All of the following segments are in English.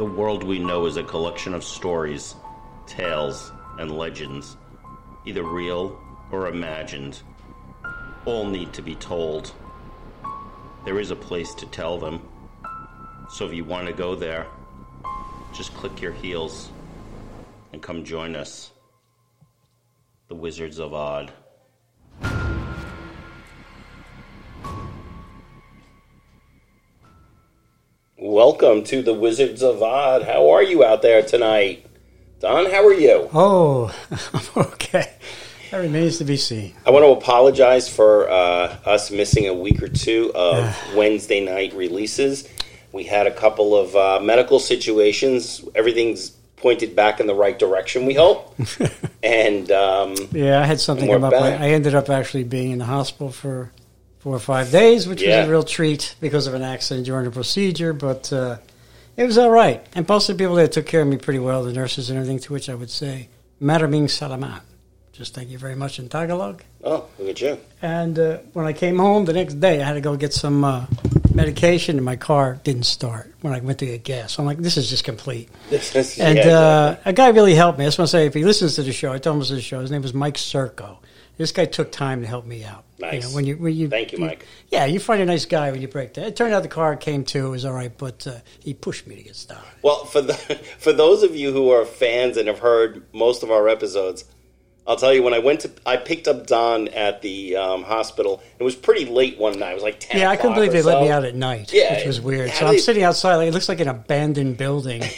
The world we know is a collection of stories, tales, and legends, either real or imagined. All need to be told. There is a place to tell them. So if you want to go there, just click your heels and come join us. The Wizards of Odd. Welcome to the Wizards of Odd. How are you out there tonight? Don, how are you? Oh, I'm okay. That remains to be seen. I want to apologize for uh, us missing a week or two of Wednesday night releases. We had a couple of uh, medical situations. Everything's pointed back in the right direction, we hope. and um, Yeah, I had something come up. I. I ended up actually being in the hospital for four or five days, which Yeah. was a real treat because of an accident during the procedure. But uh, it was all right. And most of the people that took care of me pretty well, the nurses and everything, to which I would say, Maraming Salamat. Just thank you very much in Tagalog. oh, look at you. And uh, when I came home the next day, I had to go get some uh, medication, and my car didn't start when I went to get gas. I'm like, this is just complete. This And yeah, uh, a guy really helped me. I just want to say, if he listens to the show, I told him this is the show. His name was Mike Serco. This guy took time to help me out. You Nice. know, when you, when you, Thank you, Mike. Yeah, you find a nice guy when you break that. It turned out the car came to. It was all right, but uh, he pushed me to get started. Well, for the for those of you who are fans and have heard most of our episodes, I'll tell you when I went to I picked up Don at the um, hospital. It was pretty late one night. It was like ten. Yeah, I couldn't believe they let me out at night, Yeah, which was weird. So I'm they- sitting outside. Like, it looks like an abandoned building.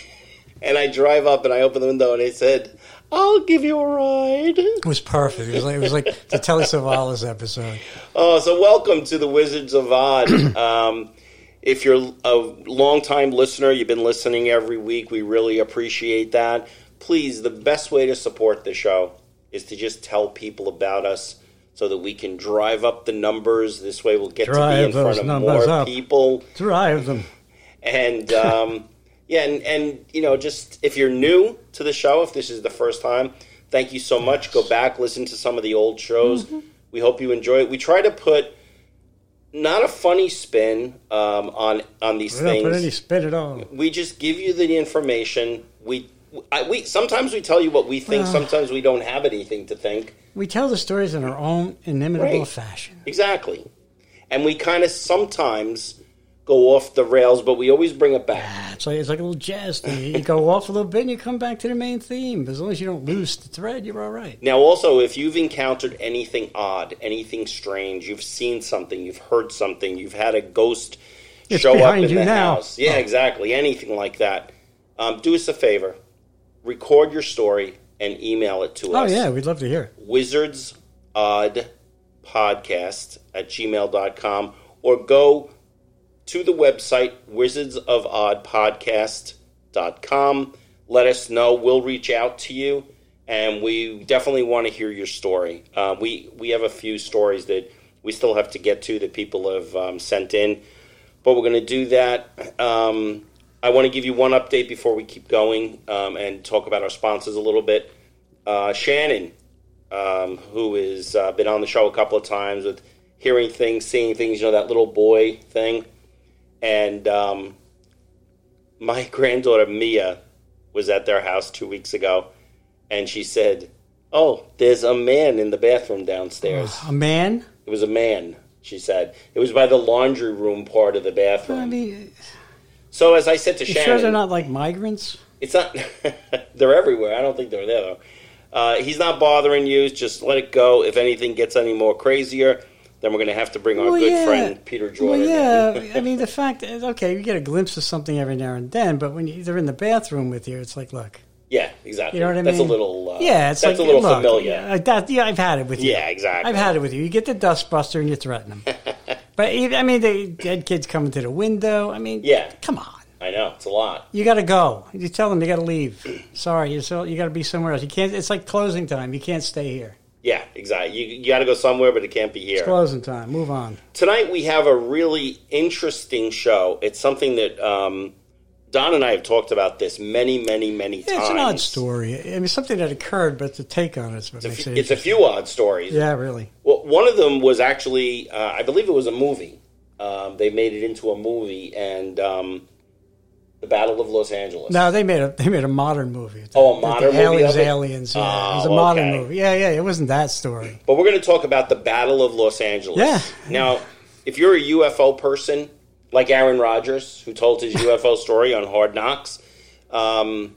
And I drive up and I open the window and they said, "I'll give you a ride." It was perfect. It was like, it was like the Telly Savalas episode. Oh, so welcome to the Wizards of Odd. um, if you're a longtime listener, you've been listening every week. We really appreciate that. Please, the best way to support the show is to just tell people about us so that we can drive up the numbers. This way, we'll get to be in front of more up. people. Drive them. And um, yeah, and, and you know, just if you're new to the show, if this is the first time, thank you so much. Go back, listen to some of the old shows. Mm-hmm. We hope you enjoy it. We try to put not a funny spin um, on on these We don't put any things. spit at all. We just give you the information. We I, we sometimes we tell you what we think. sometimes we don't have anything to think. We tell the stories in our own inimitable Right. fashion. Exactly, and we kind of sometimes go off the rails, but we always bring it back. Ah, It's like it's like a little jazz thing. You go off a little bit and you come back to the main theme. As long as you don't lose the thread, you're all right. Now, also, if you've encountered anything odd, anything strange, you've seen something, you've heard something, you've had a ghost It's show up in the now. house, yeah, Oh. exactly, anything like that, um, do us a favor, record your story and email it to Oh us. Oh, yeah, we'd love to hear it. Wizards Odd Podcast at gmail.com or go to the website wizardsofoddpodcast.com. Let us know. We'll reach out to you, and we definitely want to hear your story. Uh, we we have a few stories that we still have to get to that people have um, sent in, but we're going to do that. Um, I want to give you one update before we keep going um, and talk about our sponsors a little bit. Uh, Shannon, um, who has uh, been on the show a couple of times with hearing things, seeing things, you know, that little boy thing. And um, my granddaughter Mia was at their house two weeks ago, and she said, "Oh, there's a man in the bathroom downstairs." A man? It was a man. She said it was by the laundry room part of the bathroom. I mean, so as I said to Shannon, sure they're not like migrants? it's not. they're everywhere. I don't think they're there though. Uh, he's not bothering you. Just let it go. If anything gets any more crazier, then we're going to have to bring our Well, good yeah. friend Peter Well, yeah. I mean, the fact is, okay, you get a glimpse of something every now and then, but when you, they're in the bathroom with you, it's like, look, yeah, exactly. you know what I mean? that's a little. Uh, yeah, it's that's like a little look, familiar. That, yeah, I've had it with you. Yeah, exactly. I've had it with you. You get the dustbuster and you threaten them. but I mean, the dead kids coming to the window. I mean, Yeah. come on. I know it's a lot. You got to go. You tell them you got to leave. Sorry, you so you got to be somewhere else. You can't. It's like closing time. You can't stay here. Yeah, exactly. You, you got to go somewhere, but it can't be here. It's closing time. Move on. Tonight we have a really interesting show. It's something that um, Don and I have talked about this many, many, many Yeah, times. it's an odd story. I mean, something that occurred, but the take on it's what It's a, makes few, it. it's a few odd stories. yeah, really. Well, one of them was actually, uh, I believe it was a movie. Um, they made it into a movie, and um, The Battle of Los Angeles. No, they made a they made a modern movie. Oh, a modern the movie Aliens, aliens. Yeah, it was a Oh, modern okay. movie. Yeah, yeah. It wasn't that story. But we're going to talk about the Battle of Los Angeles. Yeah. Now, if you're a UFO person, like Aaron Rodgers, who told his UFO story on Hard Knocks, um,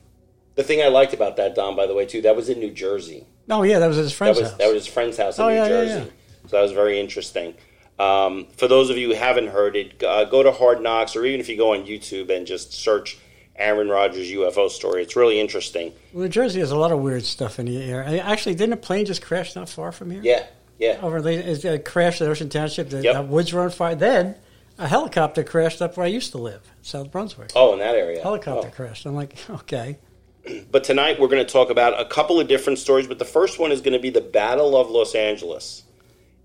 the thing I liked about that, Don, by the way, too, that was in New Jersey. Oh yeah, that was his That friend's was house. that was his friend's house in Oh, New yeah, yeah, Jersey. So that was very interesting. Um, for those of you who haven't heard it, uh, go to Hard Knocks, or even if you go on YouTube and just search Aaron Rodgers UFO story, it's really interesting. Well, New Jersey has a lot of weird stuff in the air. Actually, didn't a plane just crash not far from here? Yeah, yeah. Over the it crashed at Ocean Township. The, Yep. the woods were on fire. Then a helicopter crashed up where I used to live, South Brunswick. Oh, in that area. helicopter Oh. crashed. I'm like, okay. But tonight we're going to talk about a couple of different stories, but the first one is going to be the Battle of Los Angeles.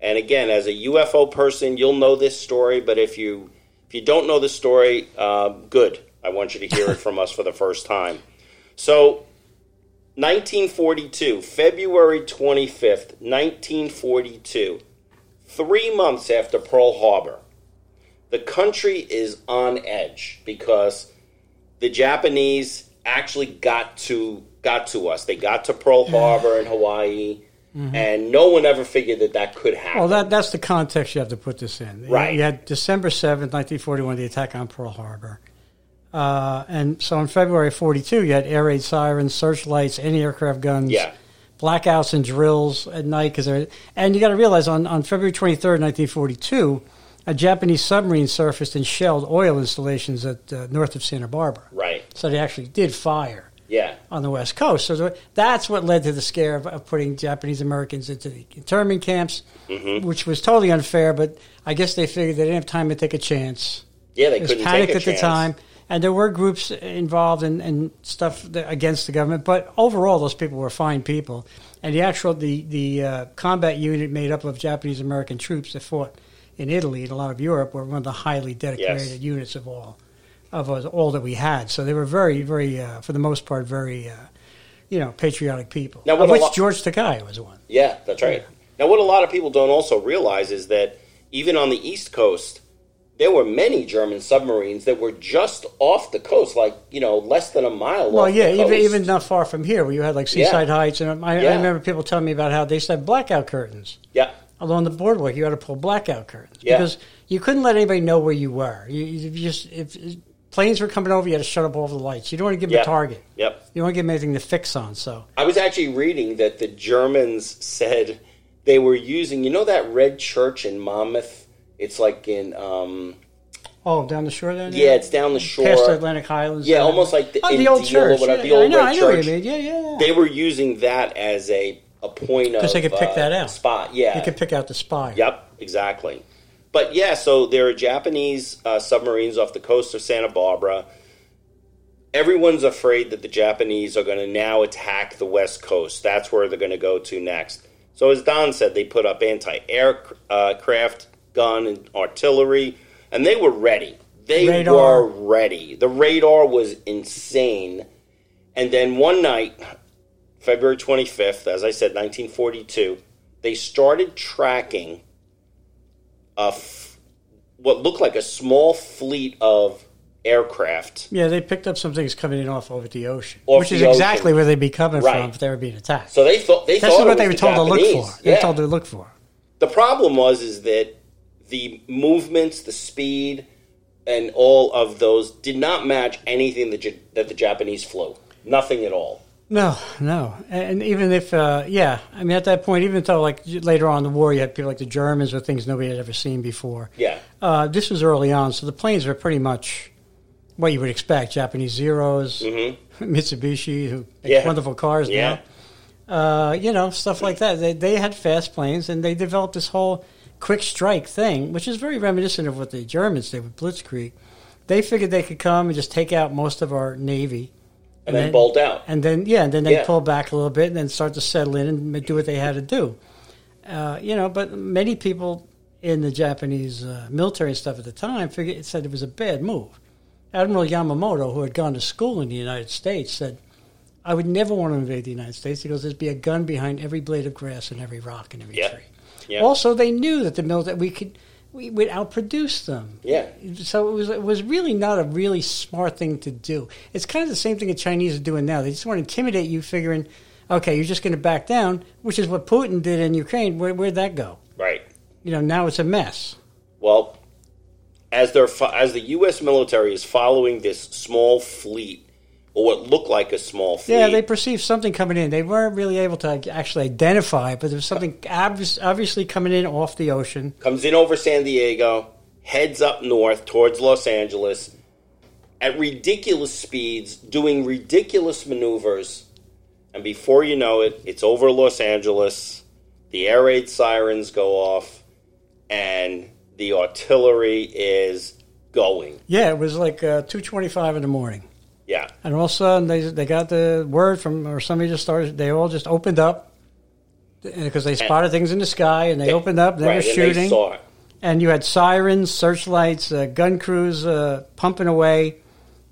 And again, as a UFO person, you'll know this story, but if you if you don't know the story, uh, good. I want you to hear it from us for the first time. So, 1942, February 25th, 1942, three months after Pearl Harbor, the country is on edge because the Japanese actually got to got to us. They got to Pearl Harbor in Hawaii, and no one ever figured that that could happen. Mm-hmm. Well, that that's the context you have to put this in. You- Right. You had December 7th, 1941, the attack on Pearl Harbor. Uh, and so in February 42, you had air raid sirens, searchlights, anti-aircraft guns, yeah, blackouts and drills at night. Cause and you got to realize on, on February 23rd, 1942, a Japanese submarine surfaced and shelled oil installations at uh, north of Santa Barbara. right. So they actually did fire Yeah, on the West Coast. So that's what led to the scare of, of putting Japanese Americans into the internment camps, Mm-hmm. which was totally unfair. But I guess they figured they didn't have time to take a chance. yeah. They couldn't panic take a at the time, and there were groups involved in, in stuff that, against the government. But overall, those people were fine people, and the actual the the uh, combat unit made up of Japanese American troops that fought in Italy and a lot of Europe were one of the highly dedicated Yes. units of all of us, all that we had. So they were very, very, uh, for the most part, very, uh, you know, patriotic people. Now, of which George Takei was one. Yeah, that's right. Now, what a lot of people don't also realize is that even on the East Coast, there were many German submarines that were just off the coast, like you know, less than a mile. Away. Well, yeah, even even not far from here, where you had like Seaside Heights, and I, Yeah. I remember people telling me about how they have blackout curtains yeah, along the boardwalk. You had to pull blackout curtains Yeah. because you couldn't let anybody know where you were. You, you just if planes were coming over, you had to shut up all the lights. You don't want to give them Yeah. a target. yep. You don't want to give them anything to fix on. So I was actually reading that the Germans said they were using, you know, that red church in Monmouth. It's like in, um, oh, down the shore there. yeah, it's down the shore. past the Atlantic Highlands. Yeah, there. almost like the, oh, the old church. yeah, the old I know, red I know what you church. mean. Yeah, yeah. yeah. They were using that as a a point of 'Cause they could pick uh, that out. spot. Yeah, You could pick out the spy. Yep, exactly. But yeah, so there are Japanese uh, submarines off the coast of Santa Barbara. Everyone's afraid that the Japanese are going to now attack the west coast. That's where they're going to go to next. So, as Don said, they put up anti-aircraft gun and artillery, and they were ready. They Radar. were ready. The radar was insane. And then one night, February 25th, as I said, 1942, they started tracking a f- what looked like a small fleet of aircraft. Yeah, they picked up some things coming in off over the ocean, Off which the is exactly ocean. where they'd be coming Right. from if they were being attacked. So they thought they That's thought what they were the told to look Japanese. for. They were Yeah. told to look for. The problem was is that the movements, the speed, and all of those did not match anything that, that the Japanese flew. Nothing at all. No, no, and even if, uh, yeah, I mean, at that point, even though like later on in the war, you had people like the Germans with things nobody had ever seen before. Yeah. Uh, this was early on, so the planes were pretty much what you would expect: Japanese Zeros, Mm-hmm. Mitsubishi, who make Yeah. wonderful cars Yeah. now. Uh, you know, stuff like that. They they had fast planes, and they developed this whole quick strike thing, which is very reminiscent of what the Germans did with Blitzkrieg. They figured they could come and just take out most of our navy, And, then, bolt out. and then yeah, and then they Yeah. pull back a little bit, and then start to settle in and do what they had to do. Uh, you know, but many people in the Japanese uh, military and stuff at the time figured said it was a bad move. Admiral Yamamoto, who had gone to school in the United States, said, "I would never want to invade the United States because there'd be a gun behind every blade of grass and every rock and every Yeah. tree." Yeah. Also, they knew that the military we could we would outproduce them. Yeah. So it was it was really not a really smart thing to do. It's kind of the same thing the Chinese are doing now. They just want to intimidate you, figuring, okay, you're just going to back down, which is what Putin did in Ukraine. Where, where'd that go? Right. You know, now it's a mess. Well, as they're as the U.S. military is following this small fleet, or what looked like a small fleet, Yeah, they perceived something coming in. They weren't really able to actually identify, it, but there was something obvious, obviously coming in off the ocean. comes in over San Diego, heads up north towards Los Angeles at ridiculous speeds, doing ridiculous maneuvers, and before you know it, it's over Los Angeles. The air raid sirens go off, and the artillery is going. Yeah, it was like uh, two twenty-five in the morning. Yeah, And all of a sudden, they they got the word from, or somebody just started. They all just opened up because they spotted things in the sky, and they opened up. They right, were and shooting, it. and you had sirens, searchlights, uh, gun crews uh, pumping away.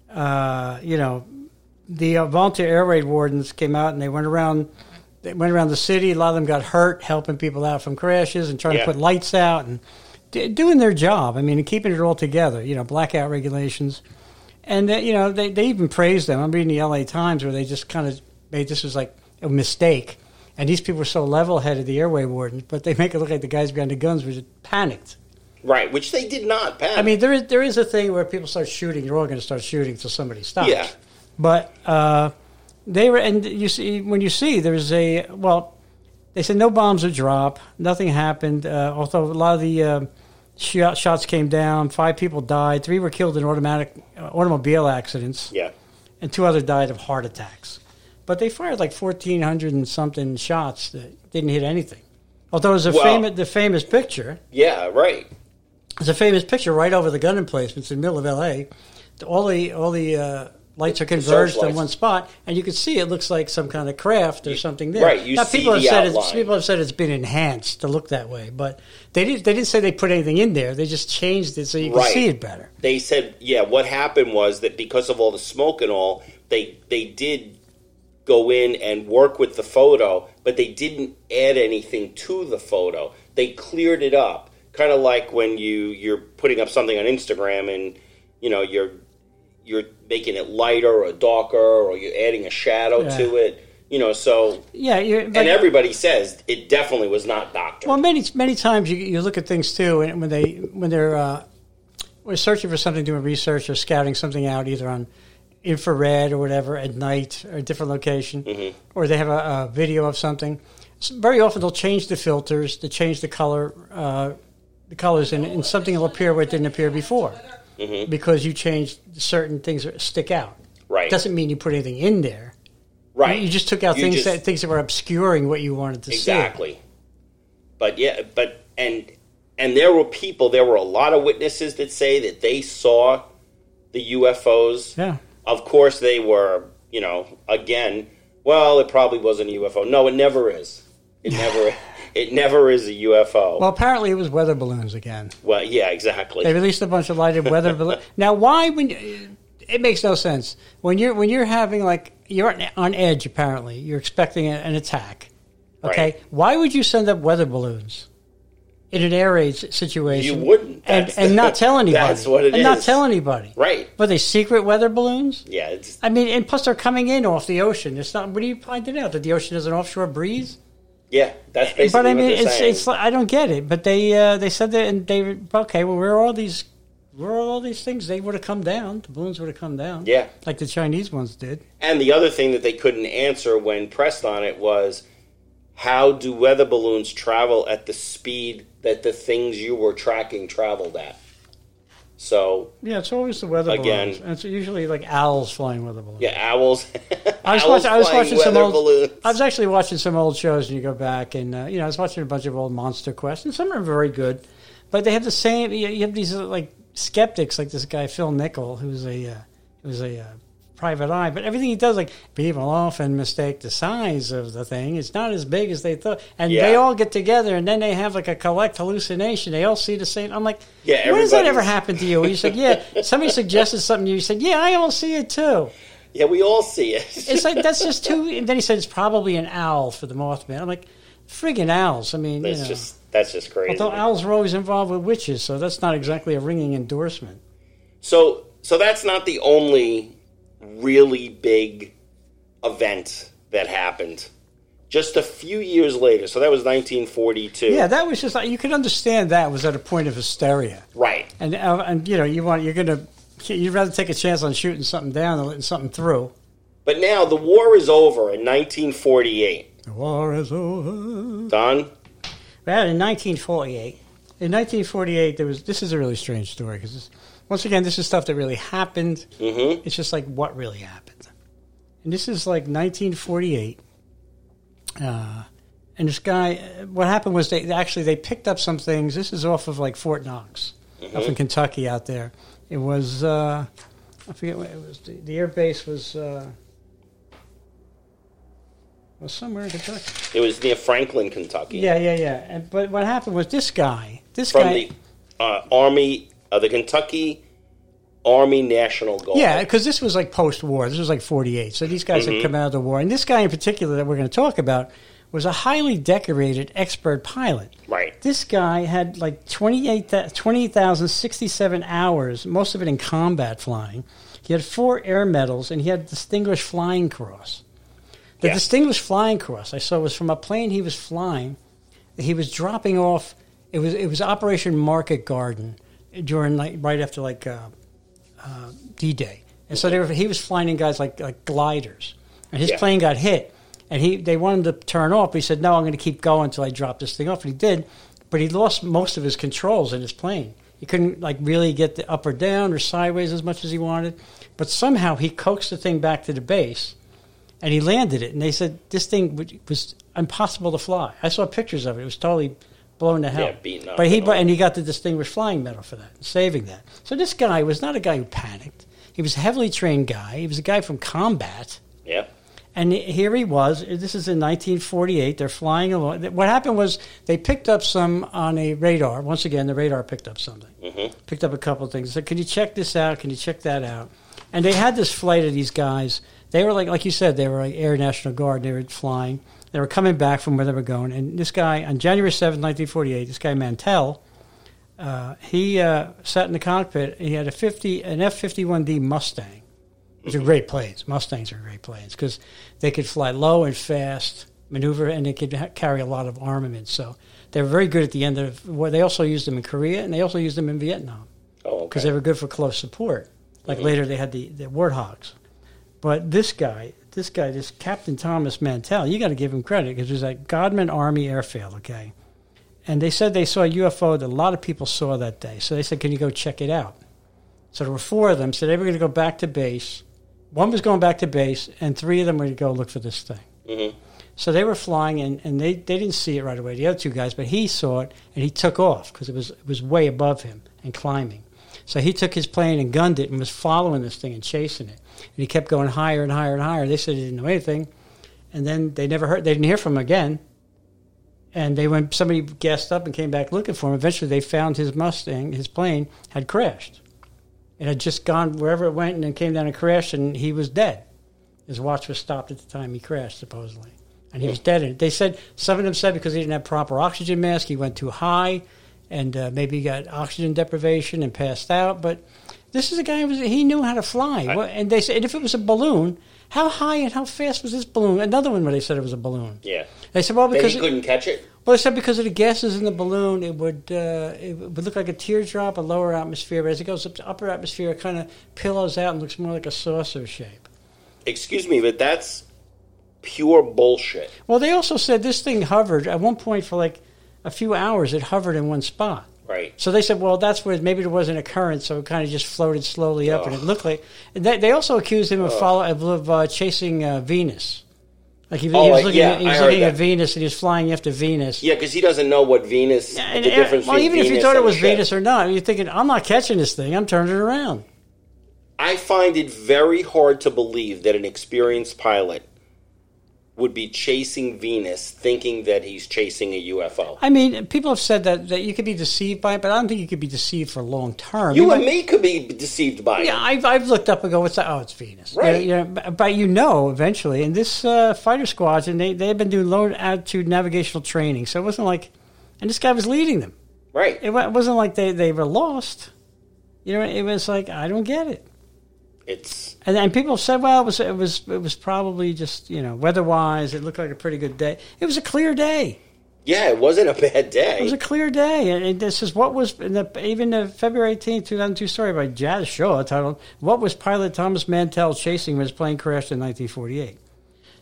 Uh, you know, the uh, volunteer air raid wardens came out, and they went around. They went around the city. A lot of them got hurt, helping people out from crashes and trying Yeah. to put lights out and d- doing their job. I mean, and keeping it all together. You know, blackout regulations. And uh, you know they, they even praised them. I'm reading the L.A. Times where they just kind of made this was like a mistake, and these people were so level-headed, the airway wardens, but they make it look like the guys behind the guns were just panicked. Right, which they did not. Pat. I mean, there is there is a thing where people start shooting. You're all going to start shooting until somebody stops. Yeah. But uh, they were, and you see when you see there's a well, they said no bombs would drop, nothing happened. Uh, although a lot of the uh, shot, shots came down, five people died, three were killed in automatic uh, automobile accidents, yeah, and two other died of heart attacks. But they fired like fourteen hundred and something shots that didn't hit anything. Although it was a Well- famous the famous picture. yeah, right. It's a famous picture right over the gun emplacements in the middle of L.A. All the all the uh, lights are converged in searchlights. one spot, and you can see it looks like some kind of craft or something there. right, you now, see people have said it's, people have said it's been enhanced to look that way, but they didn't. They didn't say they put anything in there. They just changed it so you can see it better. they said, yeah, what happened was that because of all the smoke and all, they they did go in and work with the photo, but they didn't add anything to the photo. They cleared it up, kind of like when you you're putting up something on Instagram and you know you're you're making it lighter or darker or you're adding a shadow Yeah. to it. You know, so Yeah, and everybody says it definitely was not doctor. Well, many many times you, you look at things too, and when they when they're uh, when searching for something, doing research or scouting something out, either on infrared or whatever at night or a different location, Mm-hmm. or they have a, a video of something. S very often they'll change the filters, to change the color, uh, the colors, and, and something will appear where it didn't appear before, because you changed certain things that stick out. Mm-hmm. right, Doesn't mean you put anything in there. right. You just took out You things just- that things that were obscuring what you wanted to see. Exactly. But yeah, but and and there were people, there were a lot of witnesses that say that they saw the UFOs. Yeah. Of course they were, you know, again, well, it probably wasn't a UFO. No, it never is. It never it never is a UFO. Well, apparently it was weather balloons again. well yeah, exactly. They released a bunch of lighted weather balloons. Now, why when you- it makes no sense when you're when you're having like you're on- edge. Apparently, you're expecting an attack. Okay, Right. why would you send up weather balloons in an air raid situation? You wouldn't. and and not tell anybody. that's what it and not tell anybody. right. Were they secret weather balloons? Yeah, I mean, and plus they're coming in off the ocean. It's not. What are you finding out that the ocean is an offshore breeze? Yeah, that's basically but I what mean, they're it's saying. it's I don't get it. But they uh, they said that, and they okay. Well, where are all these? Where are all these things? They would have come down. The balloons would have come down. yeah. like the Chinese ones did. And the other thing that they couldn't answer when pressed on it was how do weather balloons travel at the speed that the things you were tracking traveled at? So, Yeah, it's always the weather Again. balloons. And it's usually like owls flying weather balloons. yeah, owls. I was, owls watching, I was watching some old. balloons. I was actually watching some old shows, and you go back, and uh, you know, I was watching a bunch of old Monster Quest, and some are very good, but they have the same. You you have these like skeptics, like this guy Phil Nickell, who's a uh, who's a uh, private eye, but everything he does, like people often mistake the size of the thing. It's not as big as they thought, and Yeah. they all get together, and then they have like a collect hallucination. They all see the same. I'm like, Yeah, when does that ever happen to you? You said, yeah. Somebody suggested something. to You You said, yeah, I all see it too. yeah, we all see it. It's like that's just too. And then he said it's probably an owl for the Mothman. I'm like, friggin' owls. I mean, you know. just That's just crazy. Although owls were always involved with witches, so that's not exactly a ringing endorsement. So, so that's not the only really big event that happened. Just a few years later, so that was 1942. Yeah, that was just you could understand that was at a point of hysteria, Right. and uh, and you know you want you're gonna you'd rather take a chance on shooting something down than letting something through. But now the war is over in 1948. The war is over. Don? Well, in 1948, in 1948, there was. This is a really strange story because once again, this is stuff that really happened. Mm-hmm. It's just like what really happened, and this is like 1948. Uh, and this guy, what happened was they actually they picked up some things. This is off of like Fort Knox, up in Kentucky, out there. It was uh, I forget what it was. The, the air base was uh, was somewhere in Kentucky. It was near Franklin, Kentucky. Yeah, yeah, yeah. And, but what happened was this guy, this From guy, the uh, Army, uh, the Kentucky Army National Guard. yeah, because this was like post-war. This was like '48. So these guys had come out of the war, and this guy in particular that we're going to talk about was a highly decorated expert pilot. Right. This guy had like 28 28,067 hours, most of it in combat flying. He had four air medals, and he had Distinguished Flying Cross. The Yeah. Distinguished Flying Cross I saw was from a plane he was flying. He was dropping off. It was it was Operation Market Garden during like right after like uh, uh, D Day, and so they were, he was flying in guys like like gliders, and his Yeah. plane got hit, and he they wanted to turn off. He said, "No, I'm going to keep going until I drop this thing off," and he did. But he lost most of his controls in his plane. He couldn't like really get the up or down or sideways as much as he wanted. But somehow he coaxed the thing back to the base, and he landed it. And they said this thing was impossible to fly. I saw pictures of it. It was totally blown to hell. Yeah, beaten up But he and and he got the Distinguished Flying Medal for that, saving that. So this guy was not a guy who panicked. He was a heavily trained guy. He was a guy from combat. Yeah. And here he was. This is in 1948. They're flying along. What happened was they picked up some on a radar. Once again, the radar picked up something. Mhm. Picked up a couple of things. Said, "Can you check this out? Can you check that out?" And they had this flight of these guys. They were like, like you said, they were like Air National Guard. They were flying. They were coming back from where they were going. And this guy, on January 7th, 1948, this guy Mantell, uh, he uh, sat in the cockpit. He had a 50, an F-51D Mustang. These are great planes. Mustangs are great planes because they could fly low and fast, maneuver, and they could ha- carry a lot of armament. So they were very good at the end of war. They also used them in Korea and they also used them in Vietnam Oh, because okay. they were good for close support. Like later they had the, the Warthogs. But this guy, this guy, this Captain Thomas Mantell, you got to give him credit because it was at Godman Army Airfield, okay? And they said they saw a UFO that a lot of people saw that day. So they said, can you go check it out? So there were four of them. So they were going to go back to base. One was going back to base, and three of them were going to go look for this thing. Mhm. So they were flying, and, and they, they didn't see it right away. The other two guys, but he saw it, and he took off because it was it was way above him and climbing. So he took his plane and gunned it and was following this thing and chasing it. And he kept going higher and higher and higher. They said he didn't know anything, and then they never heard. They didn't hear from him again. And they went. Somebody gassed up and came back looking for him. Eventually, they found his Mustang. His plane had crashed. It had just gone wherever it went, and then came down and crashed, and he was dead. His watch was stopped at the time he crashed, supposedly, and he was dead. And. They said some of them said because he didn't have proper oxygen mask, he went too high, and uh, maybe he got oxygen deprivation and passed out. But this is a guy who was, he knew how to fly. I- and they said and if it was a balloon, how high and how fast was this balloon? Another one where they said it was a balloon. Yeah. They said, well, because he it- couldn't catch it? well, they said because of the gases in the balloon, it would uh, it would look like a teardrop, a lower atmosphere. But as it goes up to upper atmosphere, it kind of pillows out and looks more like a saucer shape. Excuse me, but that's pure bullshit. Well, they also said this thing hovered at one point for like a few hours. It hovered in one spot. Right. So they said, well, that's where maybe there wasn't a current, so it kind of just floated slowly up, and it looked like. and They, they also accused him of follow of uh, chasing uh, Venus. Like he, he Oh, was looking, yeah, at, he was looking at. Venus, and he was flying after Venus. Yeah, because he doesn't know what Venus, And- the and- difference well, even if you thought it was. Venus or not, you're thinking, I'm not catching this thing. I'm turning it around. I find it very hard to believe that an experienced pilot would be chasing Venus thinking that he's chasing a UFO. I mean, people have said that, that you could be deceived by it, but I don't think you could be deceived for long term. You might- and me could be deceived by Yeah, it. I've, I've looked up and go, what's that? Oh, it's Venus. Right. Yeah, yeah, but, you know eventually. And this uh, fighter squadron, they, they've been doing low altitude navigational training. So it wasn't like and this guy was leading them. Right. It it wasn't like they, they were lost. You know, it was like I don't get it. It's And, and people said, well, it was it was it was probably just you know weather-wise, it looked like a pretty good day. It was a clear day. yeah, it wasn't a bad day. It was a clear day, and, and this is what was in the, even the February 18, 2002 story by Jazz Shaw titled "What Was Pilot Thomas Mantell Chasing When His Plane Crashed in 1948."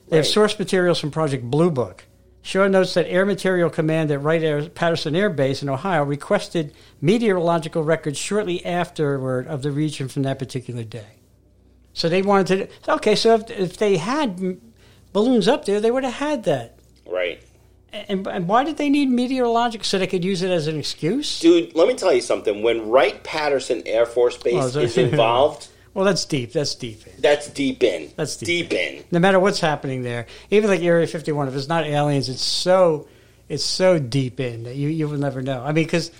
They have source materials from Project Blue Book. Shaw notes that Air Materiel Command at Wright Air, Patterson Air Base in Ohio requested meteorological records shortly afterward of the region from that particular day. So they wanted to. Okay, so if, if they had balloons up there, they would have had that. right. And, and why did they need meteorological so they could use it as an excuse? Dude, let me tell you something. When Wright Patterson Air Force Base Oh, is involved, Well, that's deep. That's deep. In. that's deep in. That's deep. in. No matter what's happening there, even like Area 51, if it's not aliens, it's so it's so deep in that you you will never know. I mean, because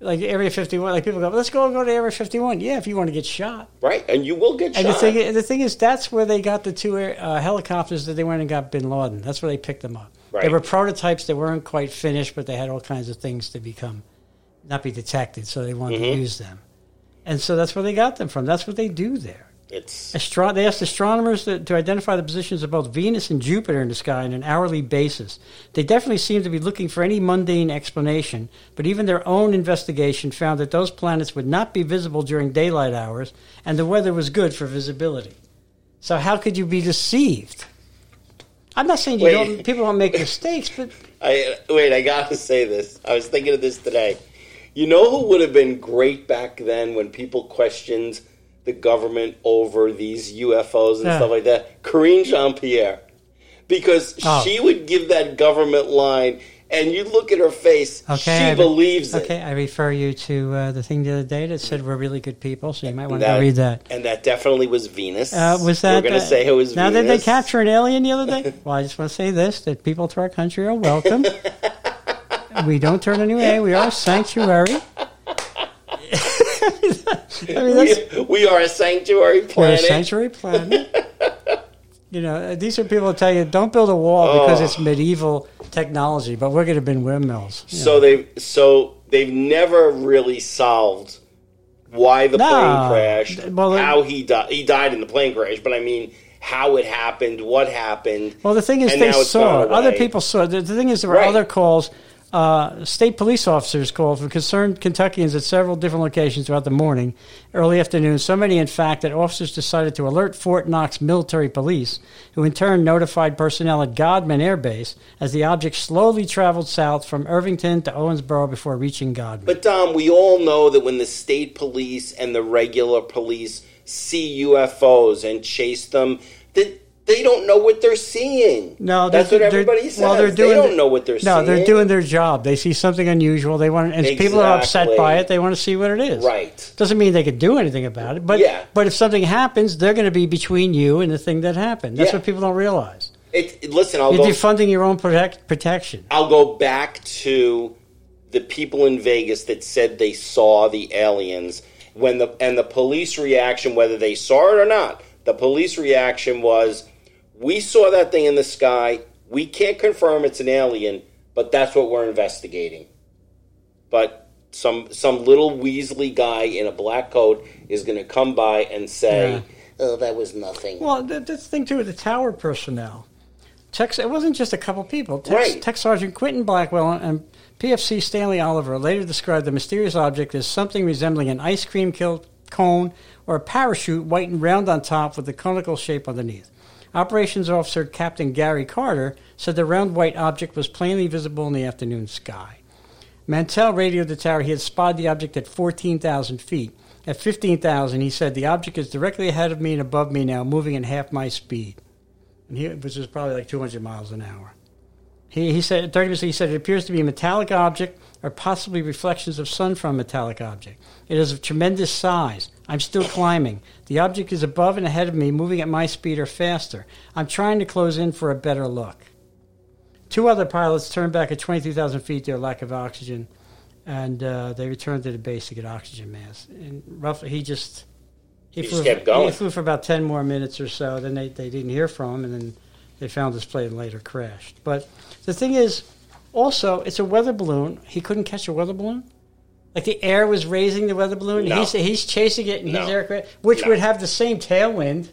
like Area 51, like people go, let's go go to Area 51. Yeah, if you want to get shot. Right, and you will get And shot. the thing, is- the thing is, that's where they got the two air, uh, helicopters that they went and got Bin Laden. That's where they picked them up. They were prototypes. They weren't quite finished, but they had all kinds of things to become, not be detected. So they wanted Mm-hmm. to use them, and so that's where they got them from. That's what they do there. It's Astro- they asked astronomers to, to identify the positions of both Venus and Jupiter in the sky on an hourly basis. They definitely seem to be looking for any mundane explanation, but even their own investigation found that those planets would not be visible during daylight hours, and the weather was good for visibility. So how could you be deceived? I'm not saying you Wait. don't, people don't make mistakes, but I wait. I gotta say this. I was thinking of this today. You know who would have been great back then when people questioned the government over these UFOs and Yeah. stuff like that? Karine Jean Pierre, because Oh. she would give that government line, and you look at her face. Okay, she I- believes it. okay, I refer you to uh, the thing the other day that said we're really good people, so you might want to That- go read that. And that definitely was Venus. Uh, was that? We're going to uh, say it was now, Venus. did they capture an alien the other day? well, I just want to say this: that people to our country are welcome. we don't turn anyone away. We are a sanctuary. I mean, We, we are a sanctuary we're a planet. sanctuary planet. you know, uh, these are people that tell you don't build a wall because Oh. it's medieval technology, but we're going to build windmills. So know. they so they've never really solved why the No. plane crashed, Well, how he died. He died in the plane crash, but I mean how it happened, what happened. Well, the thing is, they saw other people saw. The, the thing is, there were Right. other calls. Uh, state police officers called for concerned Kentuckians at several different locations throughout the morning, early afternoon. So many, in fact, that officers decided to alert Fort Knox military police, who in turn notified personnel at Godman Air Base as the object slowly traveled south from Irvington to Owensboro before reaching Godman. But Dom, we all know that when the state police and the regular police see UFOs and chase them, that they don't know what they're seeing. No, that's what everybody says. well, they're doing they don't know what they're no, seeing. No, they're doing their job. They see something unusual. They want, and if people are upset by it. They want to see what it is. right. Doesn't mean they could do anything about it, but Yeah. but if something happens, they're going to be between you and the thing that happened. That's Yeah. what people don't realize. It, listen, I'll You're go. defunding your own protect, protection. I'll go back to the people in Vegas that said they saw the aliens when the and the police reaction, whether they saw it or not, the police reaction was, "We saw that thing in the sky. We can't confirm it's an alien, but that's what we're investigating." But some some little Weasley guy in a black coat is going to come by and say, Yeah. "Oh, that was nothing." Well, that, that's the thing too with the tower personnel. Tex, it wasn't just a couple people. Tex, Right. Tech Sergeant Quentin Blackwell and PFC Stanley Oliver later described the mysterious object as something resembling an ice cream cone or a parachute, white and round on top with a conical shape underneath. Operations Officer Captain Gary Carter said the round white object was plainly visible in the afternoon sky. Mantell radioed the tower he had spotted the object at 14,000 feet. At 15,000, he said, The object is directly ahead of me and above me now, moving at half my speed. And he, which is probably like 200 miles an hour. He, he said, 30 minutes, he said, it appears to be a metallic object or possibly reflections of sun from a metallic object. It is of tremendous size. I'm still climbing. The object is above and ahead of me, moving at my speed or faster. I'm trying to close in for a better look. Two other pilots turned back at 23,000 feet due to lack of oxygen, and uh, they returned to the base to get oxygen masks. And roughly, he just he, He flew, just kept going. He flew for about 10 more minutes or so. Then they, they didn't hear from him, and then they found his plane later crashed. But the thing is, Also, it's a weather balloon. He couldn't catch a weather balloon. Like the air was raising the weather balloon. No. He's he's chasing it in No. his aircraft, which No. would have the same tailwind.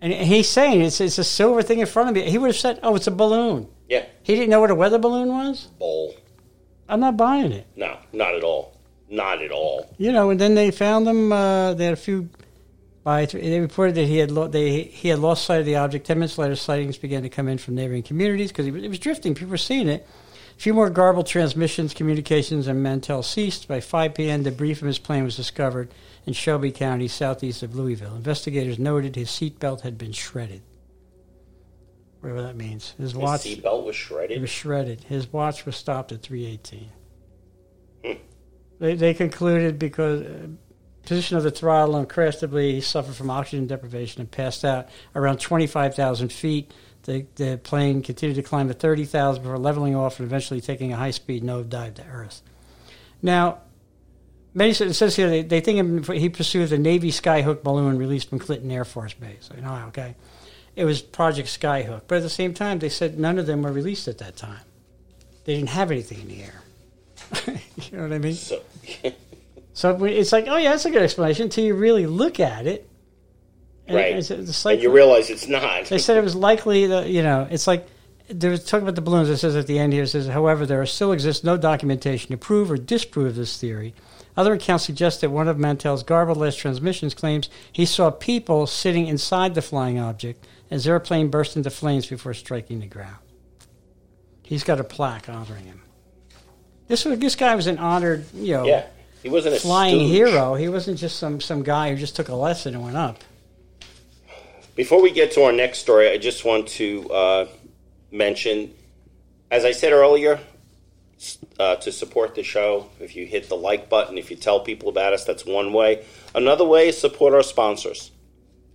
And he's saying it's it's a silver thing in front of me. He would have said, "Oh, it's a balloon." Yeah, He didn't know what a weather balloon was. bull. I'm not buying it. No, not at all. Not at all. You know, and then they found him. Uh, they had a few. By they reported that he had lo- they he had lost sight of the object. Ten minutes later, sightings began to come in from neighboring communities because it was drifting. People were seeing it. A few more garbled transmissions, communications, and Mantell ceased. By 5 p.m., debris from his plane was discovered in Shelby County, southeast of Louisville. Investigators noted his seatbelt had been shredded. Whatever that means. His His watch seatbelt was shredded. it was shredded. His watch was stopped at 318. Hmm. They, they concluded because uh, position of the throttle and uncrastably, he suffered from oxygen deprivation and passed out around 25,000 feet. The, the plane continued to climb to 30,000 before leveling off and eventually taking a high-speed nose dive to Earth. Now, many, says here they, they think he pursued the Navy Skyhook balloon released from Clinton Air Force Base. Know, okay. It was Project Skyhook. But at the same time, they said none of them were released at that time. They didn't have anything in the air. you know what I mean? So, So it's like, oh yeah, that's a good explanation until you really look at it. And right. It's, it's and you realize it's not. they said it was likely that you know it's like there was talking about the balloons. It says at the end here it says, however, there still exists no documentation to prove or disprove this theory. Other accounts suggest that one of Mantell's garbled last transmissions claims he saw people sitting inside the flying object as the airplane burst into flames before striking the ground. He's got a plaque honoring him. This was, this guy was an honored, you know, yeah, he wasn't a flying stooge. hero. He wasn't just some some guy who just took a lesson and went up. Before we get to our next story, I just want to uh, mention, as I said earlier, uh, to support the show, if you hit the like button, if you tell people about us, that's one way. Another way is support our sponsors.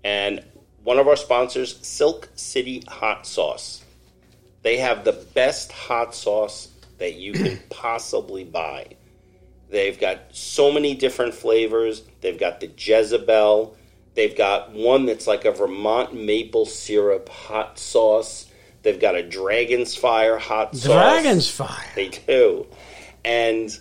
And one of our sponsors, Silk City Hot Sauce. They have the best hot sauce that you can possibly buy. They've got so many different flavors. They've got the Jezebel. They've got one that's like a Vermont maple syrup hot sauce. They've got a Dragon's Fire hot sauce. Dragon's fire. They do. And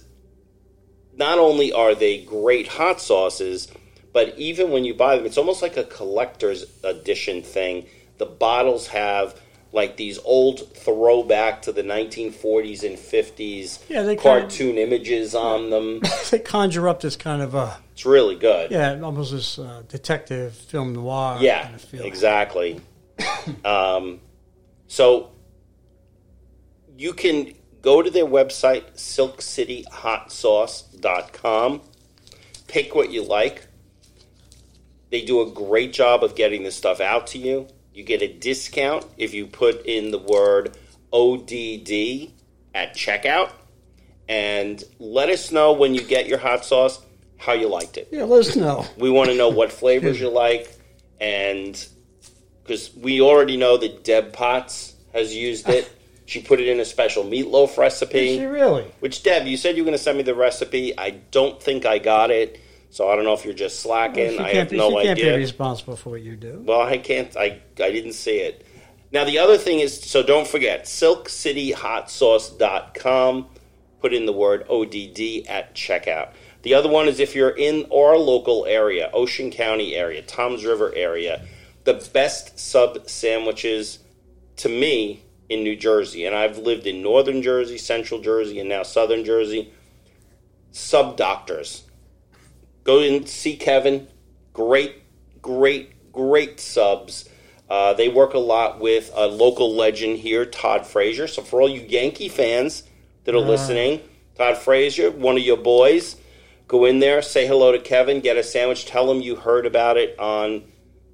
not only are they great hot sauces, but even when you buy them, it's almost like a collector's edition thing. The bottles have like these old throwback to the 1940s and 50s Yeah, they kind of- cartoon images on them. they conjure up this kind of uh It's really good. yeah, almost this uh, detective film noir Yeah, kind of feel. exactly. um, so you can go to their website, silkcityhotsauce.com, pick what you like. They do a great job of getting this stuff out to you. You get a discount if you put in the word ODD at checkout. And let us know when you get your hot sauce how you liked it. Yeah, let us know. We want to know what flavors you like, and because we already know that Deb Potts has used it. She put it in a special meatloaf recipe. she really? Which Deb, you said you were going to send me the recipe. I don't think I got it, so I don't know if you're just slacking. she I have be, no she can't be responsible for what you do. Well, I can't. I I didn't see it. Now the other thing is, so don't forget, SilkCityHotSauce.com. Put in the word ODD at checkout. The other one is if you're in our local area, Ocean County area, Toms River area, the best sub sandwiches to me in New Jersey, and I've lived in northern Jersey, central Jersey, and now southern Jersey. Sub doctors. Go and see Kevin. Great, great, great subs. Uh, they work a lot with a local legend here, Todd Frazier. So for all you Yankee fans that are listening, Todd Frazier, one of your boys, go in there, say hello to Kevin, get a sandwich, tell him you heard about it on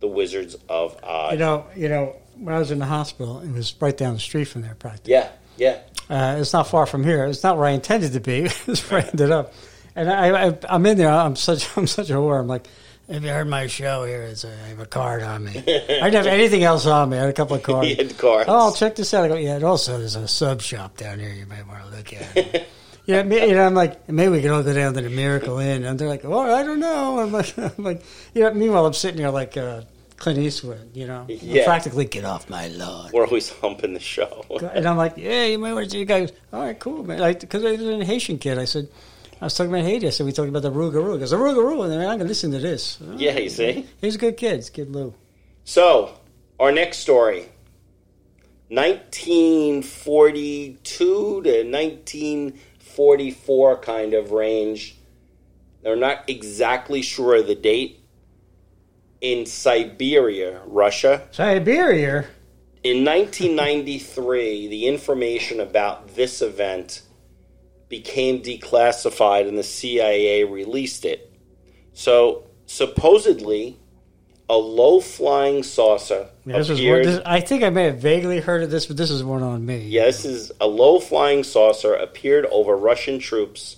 the Wizards of Oz. You know, you know, when I was in the hospital, it was right down the street from there, practically. yeah, yeah. Uh, it's not far from here. It's not where I intended to be. it's where I ended up. And I, I, I'm in there. I'm such, I'm such a whore. I'm like, have you heard my show here? It's a, I have a card on me. I didn't have anything else on me. I had a couple of cards. Cards. Oh, check this out. I go, yeah, and also there's a sub shop down here you might want to look at. yeah, me- you know, I'm like, maybe we can all go down to the Miracle Inn. And they're like, oh, I don't know. I'm like, I'm like you know, meanwhile, I'm sitting here like, uh, Clint Eastwood, you know, Yeah. practically get off my lawn. We're always humping the show. And I'm like, yeah, you might want to. You guys, all right, cool, man. Because I was a Haitian kid. I said, I was talking about Haiti. I said, we talked about the Rougarou. He goes, the Rougarou. And I'm going to listen to this. Yeah, you see. He's a good kid. Kid Lou. So, our next story 1942 to 1944 kind of range. They're not exactly sure of the date. In Siberia, Russia, Siberia. in 1993, the information about this event became declassified and the CIA released it. So, supposedly, a low flying saucer Yeah, this one, appeared. this, I think I may have vaguely heard of this, but this is one on me. Yeah, this is a low flying saucer appeared over Russian troops,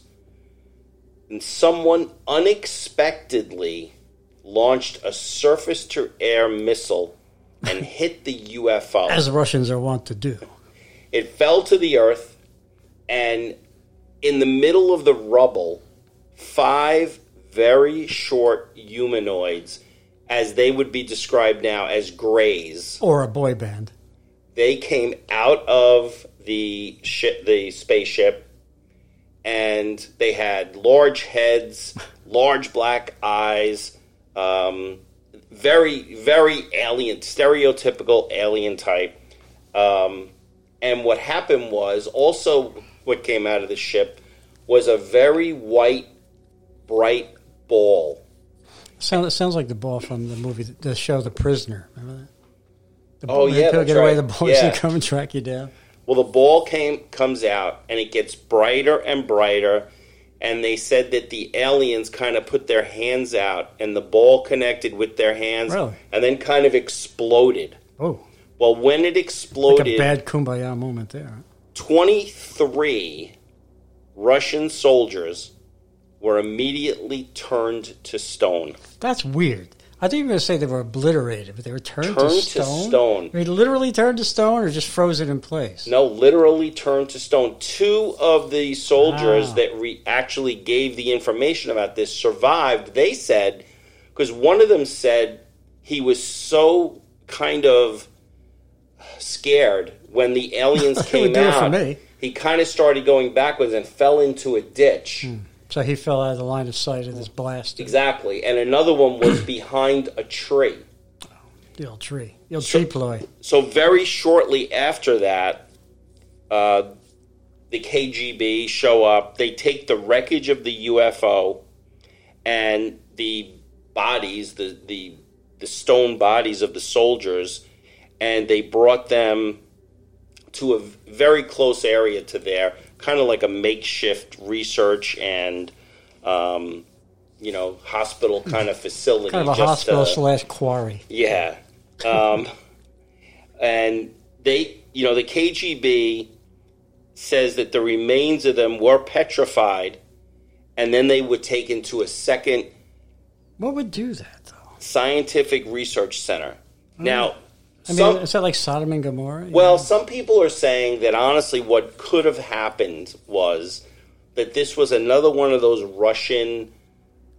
and someone unexpectedly launched a surface to air missile and hit the UFO. As Russians are wont to do. It fell to the earth, and in the middle of the rubble, five very short humanoids, as they would be described now as grays, Or a boy band. they came out of the ship, the spaceship, and they had large heads, large black eyes, um, very, very alien, stereotypical alien type. Um, and what happened was also what came out of the ship was a very white, bright ball. Sounds, it sounds like the ball from the movie, the show The Prisoner. Remember that? The Oh, ball- yeah, that's get away right. the boys Yeah. come and track you down. Well, the ball came comes out and it gets brighter and brighter. And they said that the aliens kind of put their hands out, and the ball connected with their hands, Really? and then kind of exploded. Oh, Well, when it like exploded, a bad kumbaya moment there. 23 Russian soldiers were immediately turned to stone. That's weird. I thought you were going to say they were obliterated, but they were turned, Turned to to stone. stone. They literally turned to stone, or just frozen in place. No, literally turned to stone. Two of the soldiers Wow. that re- actually gave the information about this survived. They said, because one of them said he was so kind of scared when the aliens came out. He kind of started going backwards and fell into a ditch. So he fell out of the line of sight of this blast. Exactly. And another one was behind a tree. The old tree. The old So- tree ploy. So very shortly after that, uh, the KGB show up. They take the wreckage of the UFO and the bodies, the the the stone bodies of the soldiers, and they brought them to a very close area to there, kind of like a makeshift research and. Um, you know, hospital kind of facility. Kind of a hospital to- slash quarry. yeah. Um, and they, you know, the KGB says that the remains of them were petrified, and then they were taken to a second What would do that, though? scientific research center. Now, I mean, some, is that like Sodom and Gomorrah? well, some people are saying that honestly, what could have happened was that this was another one of those Russian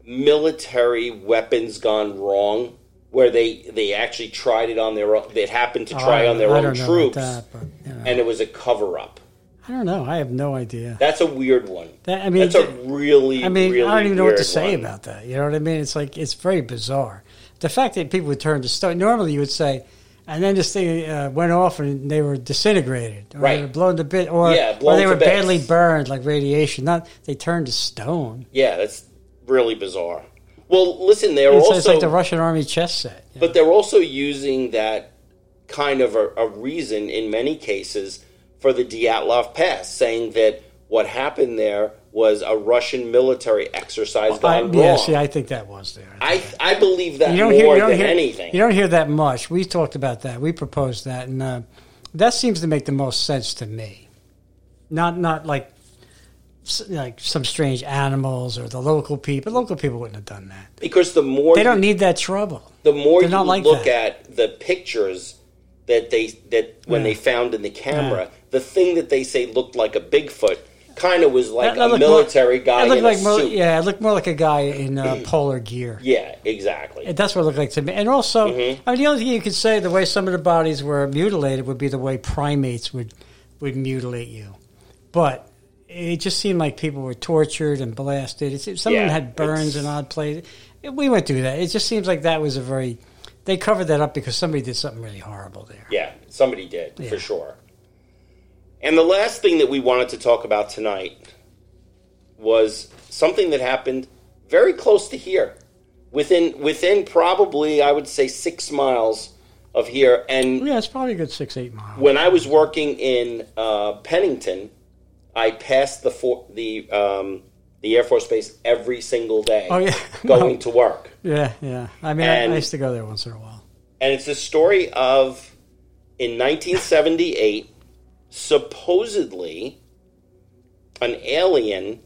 military weapons gone wrong, where they they actually tried it on their own. They happened to Oh, try I- on their I own know troops, that, but, you know. and it was a cover up. I don't know. I have no idea. That's a weird one. That, I mean, That's a really, I mean, really I don't even know what to say one. about that. You know what I mean? It's like it's very bizarre. The fact that people would turn to stone. Normally, you would say, and then this thing uh, went off and they were disintegrated, or Right. they were blown to bit, or, Yeah, or they were bits. badly burned, like radiation. Not they turned to stone. Yeah, that's really bizarre. Well, listen, they're It's, also, it's like the Russian army chess set. you know? but they're also using that kind of a, a reason in many cases for the Dyatlov Pass, saying that what happened there was a Russian military exercise I, gone yeah, wrong. see, I think that was there. I I believe that you don't more hear, you don't than hear, anything. You don't hear that much. We talked about that. We proposed that, and uh, that seems to make the most sense to me. Not not like like some strange animals or the local people. Local people wouldn't have done that. because the more They don't need that trouble. the more They're you not like look that. at the pictures that they that when Yeah. they found in the camera, the thing that they say looked like a Bigfoot kind of was like That- that a military more, guy It looked in like a more, suit. yeah, it looked more like a guy in uh, polar gear. Yeah, exactly. And That's what it looked like to me. And also, Mm-hmm. I mean, the only thing you could say the way some of the bodies were mutilated would be the way primates would would mutilate you. But it just seemed like people were tortured and blasted. It's, some of them had burns in odd places. We went through that. It just seems like that was a very. They covered that up because somebody did something really horrible there. Yeah, somebody did for sure. And the last thing that we wanted to talk about tonight was something that happened very close to here, within within probably I would say six miles of here. And Yeah, it's probably a good six, eight miles. when I was working in uh, Pennington, I passed the for, the um, the Air Force Base every single day, Oh, yeah. going to work. Yeah, yeah. I mean, I, And- I used to go there once in a while. And it's a story of in 1978, supposedly an alien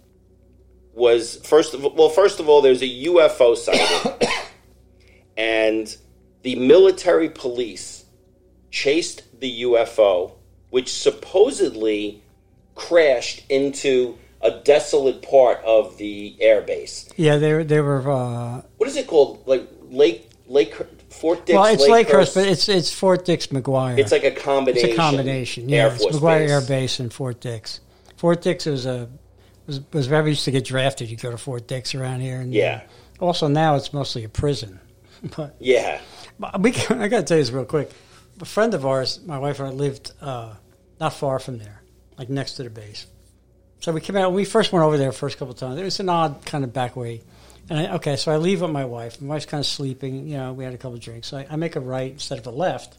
was first of well, first of all, there's a UFO sighting, and the military police chased the UFO, which supposedly crashed into a desolate part of the airbase. Yeah, they were. They were. Uh, What is it called? Like Lake Lake Fort Dix. well, it's Lakehurst? But it's it's Fort Dix McGuire. It's like a It's combination. a combination. Yeah, Air it's Force McGuire base. Air Base and Fort Dix. Fort Dix was a was was wherever you used to get drafted. You go to Fort Dix around here, and Yeah. uh, also now it's mostly a prison. But, Yeah. but we can, I got to tell you this real quick. A friend of ours, my wife and I lived uh, not far from there, like next to the base. So we came out. When we first went over there the first couple of times. It was an odd kind of back way. And I, okay, so I leave with my wife. My wife's kind of sleeping. You know, we had a couple of drinks. So I, I make a right instead of a left,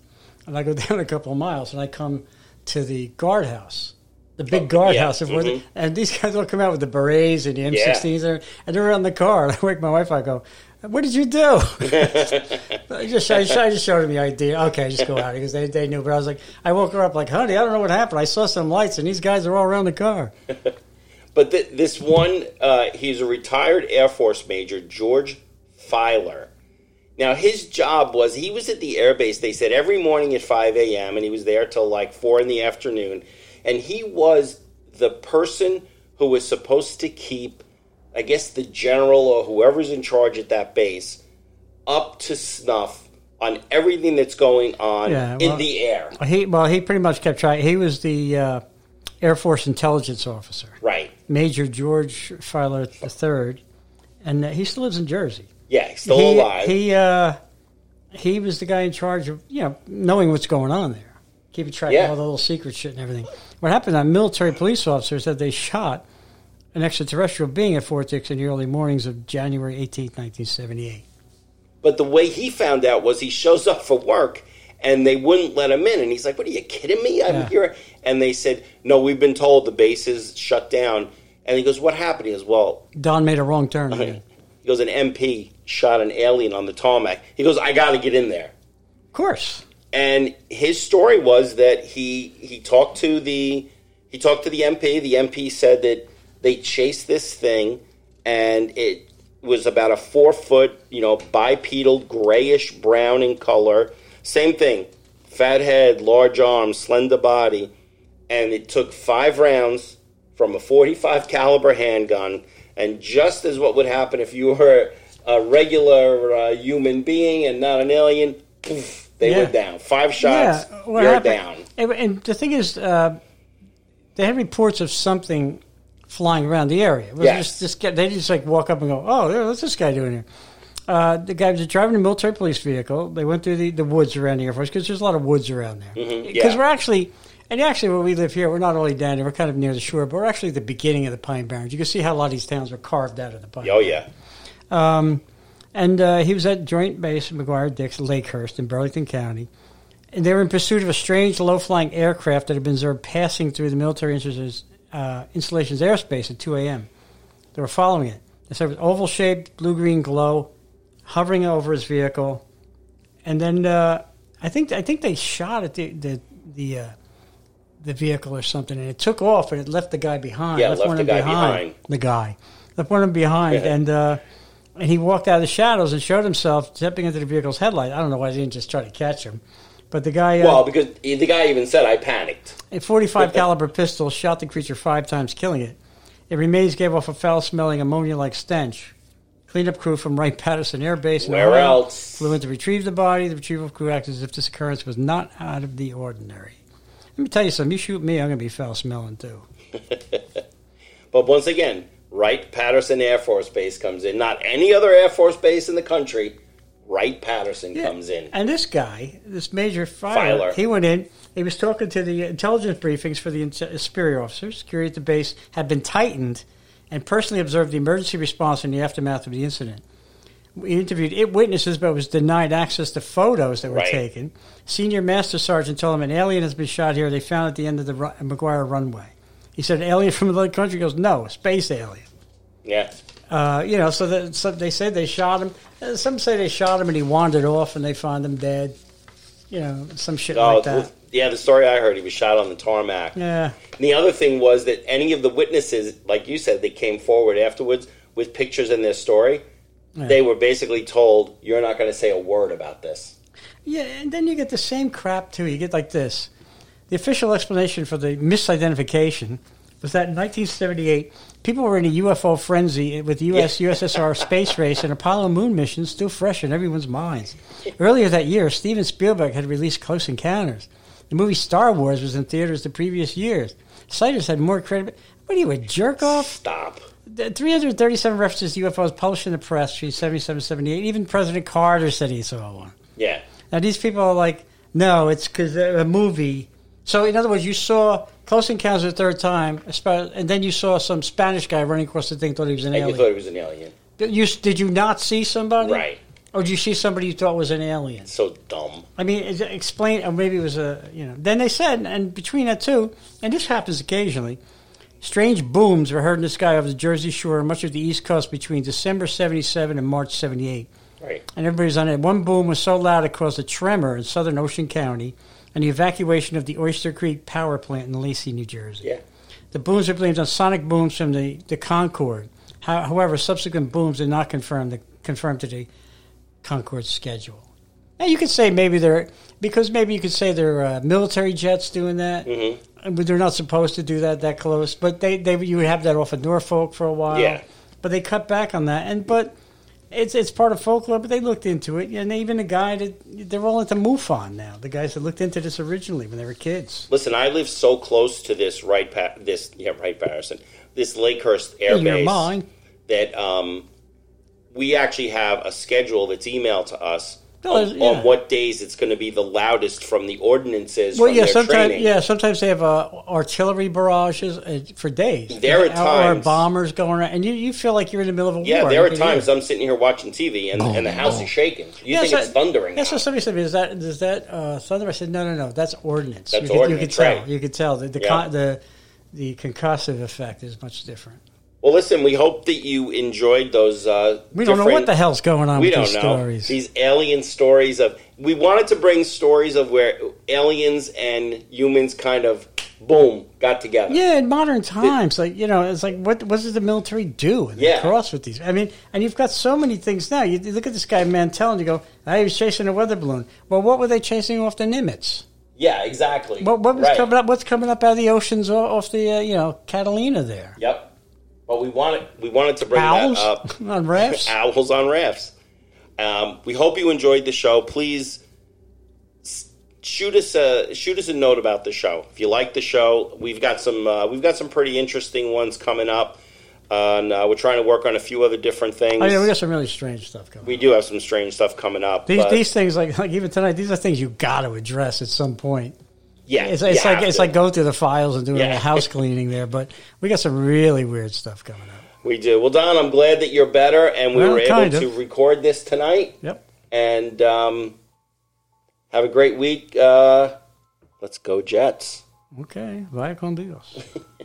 and I go down a couple of miles, and I come to the guardhouse, the big Oh, guardhouse. yeah, of where the- mhm. and these guys all come out with the berets and the M16s, there, and they're around the car. And I wake my wife. I go, "What did you do?" I just, I just, I just showed him the idea. Okay, just go out because they, they knew. But I was like, I woke her up like, honey, I don't know what happened. I saw some lights and these guys are all around the car. But th- this one, uh, he's a retired Air Force major, George Filer. Now, his job was he was at the airbase, they said, every morning at 5 a.m., and he was there till like 4 in the afternoon. And he was the person who was supposed to keep, I guess, the general or whoever's in charge at that base up to snuff on everything that's going on Yeah, in the air. He well, he pretty much kept trying. He was the uh, Air Force intelligence officer, Right. Major George Filer III, and uh, he still lives in Jersey. Yeah, he's still he, alive. He uh, he was the guy in charge of you know knowing what's going on there, keeping track Yeah. of all the little secret shit and everything. What happened? That military police officer said they shot an extraterrestrial being at Fort Dix in the early mornings of January 18, 1978. But the way he found out was he shows up for work and they wouldn't let him in. And he's like, What are you kidding me? I'm Yeah. here. And they said, No, we've been told the base is shut down. And he goes, What happened? He goes, Well, Don made a wrong turn. Uh-huh. again. he goes, An MP shot an alien on the tarmac. He goes, I got to get in there. Of course. And his story was that he he talked to the he talked to the MP. The MP said that they chased this thing, and it was about a four foot, you know, bipedal, grayish brown in color. Same thing, fat head, large arms, slender body, and it took five rounds from a forty five caliber handgun. And just as what would happen if you were a regular uh, human being and not an alien, poof, they Yeah. were down. Five shots, Yeah, what you're happened- down. And, the thing is, uh, they had reports of something flying around the area. It was Yes. just, just get, they just like walk up and go, "Oh, what's this guy doing here?" Uh, the guy was driving a military police vehicle. They went through the, the woods around the Air Force because there's a lot of woods around there. Because yeah. we're actually, and actually where we live here, we're not only down there, we're kind of near the shore, but we're actually at the beginning of the Pine Barrens. You can see how a lot of these towns were carved out of the Pine. Oh yeah, Um, and uh, he was at Joint Base McGuire Dix, Lakehurst in Burlington County. And they were in pursuit of a strange low flying aircraft that had been observed passing through the military installations, uh, installation's airspace at 2 a.m. They were following it. They said it was oval shaped, blue green glow, hovering over his vehicle. And then uh, I think I think they shot at the the the, uh, the vehicle or something, and it took off, and it left the guy behind. Yeah, left one the guy behind. The guy left one of them behind, and uh, and he walked out of the shadows and showed himself stepping into the vehicle's headlight. I don't know why they didn't just try to catch him, but the guy, uh, well, because the guy even said I panicked. a 45 caliber pistol shot the creature five times, killing it. It remains gave off a foul-smelling ammonia-like stench. Cleanup crew from Wright Patterson Air Base in Where Ohio else? flew in to retrieve the body. The retrieval crew acted as if this occurrence was not out of the ordinary. Let me tell you something. You shoot me, I'm going to be foul-smelling too. But once again, Wright Patterson Air Force Base comes in. Not any other Air Force base in the country. Wright Patterson Yeah. comes in. And this guy, this Major Filer, Filer. he went in. He was talking to the intelligence briefings for the superior officers. Security at the base had been tightened, and personally observed the emergency response in the aftermath of the incident. We interviewed it witnesses, but was denied access to photos that were Right. taken. Senior Master Sergeant told him an alien has been shot here. They found at the end of the McGuire runway. He said, "Alien from another country." He goes, "No, space alien." Yeah. Uh, you know, so, that, so they said they shot him. Uh, Some say they shot him and he wandered off and they found him dead. You know, some shit Oh, like that. Yeah, the story I heard, he was shot on the tarmac. Yeah, And the other thing was that any of the witnesses, like you said, they came forward afterwards with pictures in their story. Yeah. They were basically told, "You're not going to say a word about this." yeah, and then you get the same crap too. You get like this. The official explanation for the misidentification was that in 1978, people were in a UFO frenzy with the U.S. USSR space race and Apollo moon missions still fresh in everyone's minds. Earlier that year, Steven Spielberg had released Close Encounters. The movie Star Wars was in theaters the previous years. Sighters had more credibility. What are you, a jerk off? Stop. 337 references to UFOs published in the press between 77 and 78. Even President Carter said he saw one. Yeah. Now, these people are like, no, it's because a movie. So, in other words, you saw Close Encounters the third time, and then you saw some Spanish guy running across the thing, thought he was an And you alien. thought it was an alien, you, did you not see somebody? right? Or did you see somebody you thought was an alien? So dumb. I mean, is it- explain, or maybe it was a, you know. Then they said, and between that too, and this happens occasionally, strange booms were heard in the sky over the Jersey Shore and much of the East Coast between December 77 and March 78. Right. And everybody's on it. One boom was so loud it caused a tremor in southern Ocean County and the evacuation of the Oyster Creek power plant in Lacey, New Jersey. Yeah. The booms are blamed on sonic booms from the, the Concorde. How, however, subsequent booms did not confirm the confirm to the Concorde schedule. Now you could say maybe they're because maybe you could say they're uh, military jets doing that, Mm-hmm. but they're not supposed to do that that close. But they, they you would have that off of Norfolk for a while. Yeah. But they cut back on that, and but it's it's part of folklore. But they looked into it, and even the guy that they're all into MUFON now. The guys that looked into this originally when they were kids. Listen, I live so close to this right pa- this yeah Wright Patterson this Lakehurst Air In your Base mind. that um, we actually have a schedule that's emailed to us Oh, on, yeah. on what days it's going to be the loudest from the ordinances Well, yeah, sometimes training. yeah, sometimes they have uh, artillery barrages uh, for days. There are times- or bombers going around, and you, you feel like you're in the middle of a Yeah, war. Yeah, there are times. I'm sitting here watching TV and, and the house is shaking. You Yeah, think so- it's thundering? That's what somebody said. to me, Is that is that uh, thunder? I said no, no, no. That's ordnance. That's you could, You could tell. right. You could tell the the, Yeah. con- the the concussive effect is much different. Well, listen, we hope that you enjoyed those. Uh, We don't know what the hell's going on We with don't these know stories. these alien stories of. We wanted to bring stories of where aliens and humans kind of boom got together. Yeah, in modern times, like you know, it's like what what does the military do? And Yeah. cross with these. I mean, and you've got so many things now. You, you look at this guy Mantell, and you go, "I was chasing a weather balloon." Well, what were they chasing off the Nimitz? Yeah, exactly. What, what was Right. coming up? What's coming up out of the oceans off the uh, you know Catalina there? Yep. But we wanted we wanted to bring Owls that up. on rafts. Owls on rafts. Um, we hope you enjoyed the show. Please shoot us a shoot us a note about the show. If you like the show, we've got some uh, we've got some pretty interesting ones coming up. Uh, and uh, we're trying to work on a few other different things. Oh yeah, we got some really strange stuff coming. We do have some strange stuff coming up. These these things like like even tonight, these are things you got to address at some point. Yeah, It's, it's like it's to. like going through the files and doing Yeah. a house cleaning there, but we got some really weird stuff coming up. we do. Well, Don, I'm glad that you're better, and we Well, were able of. to record this tonight. Yep. And um, have a great week. Uh, let's go Jets. Okay. Vaya con Dios.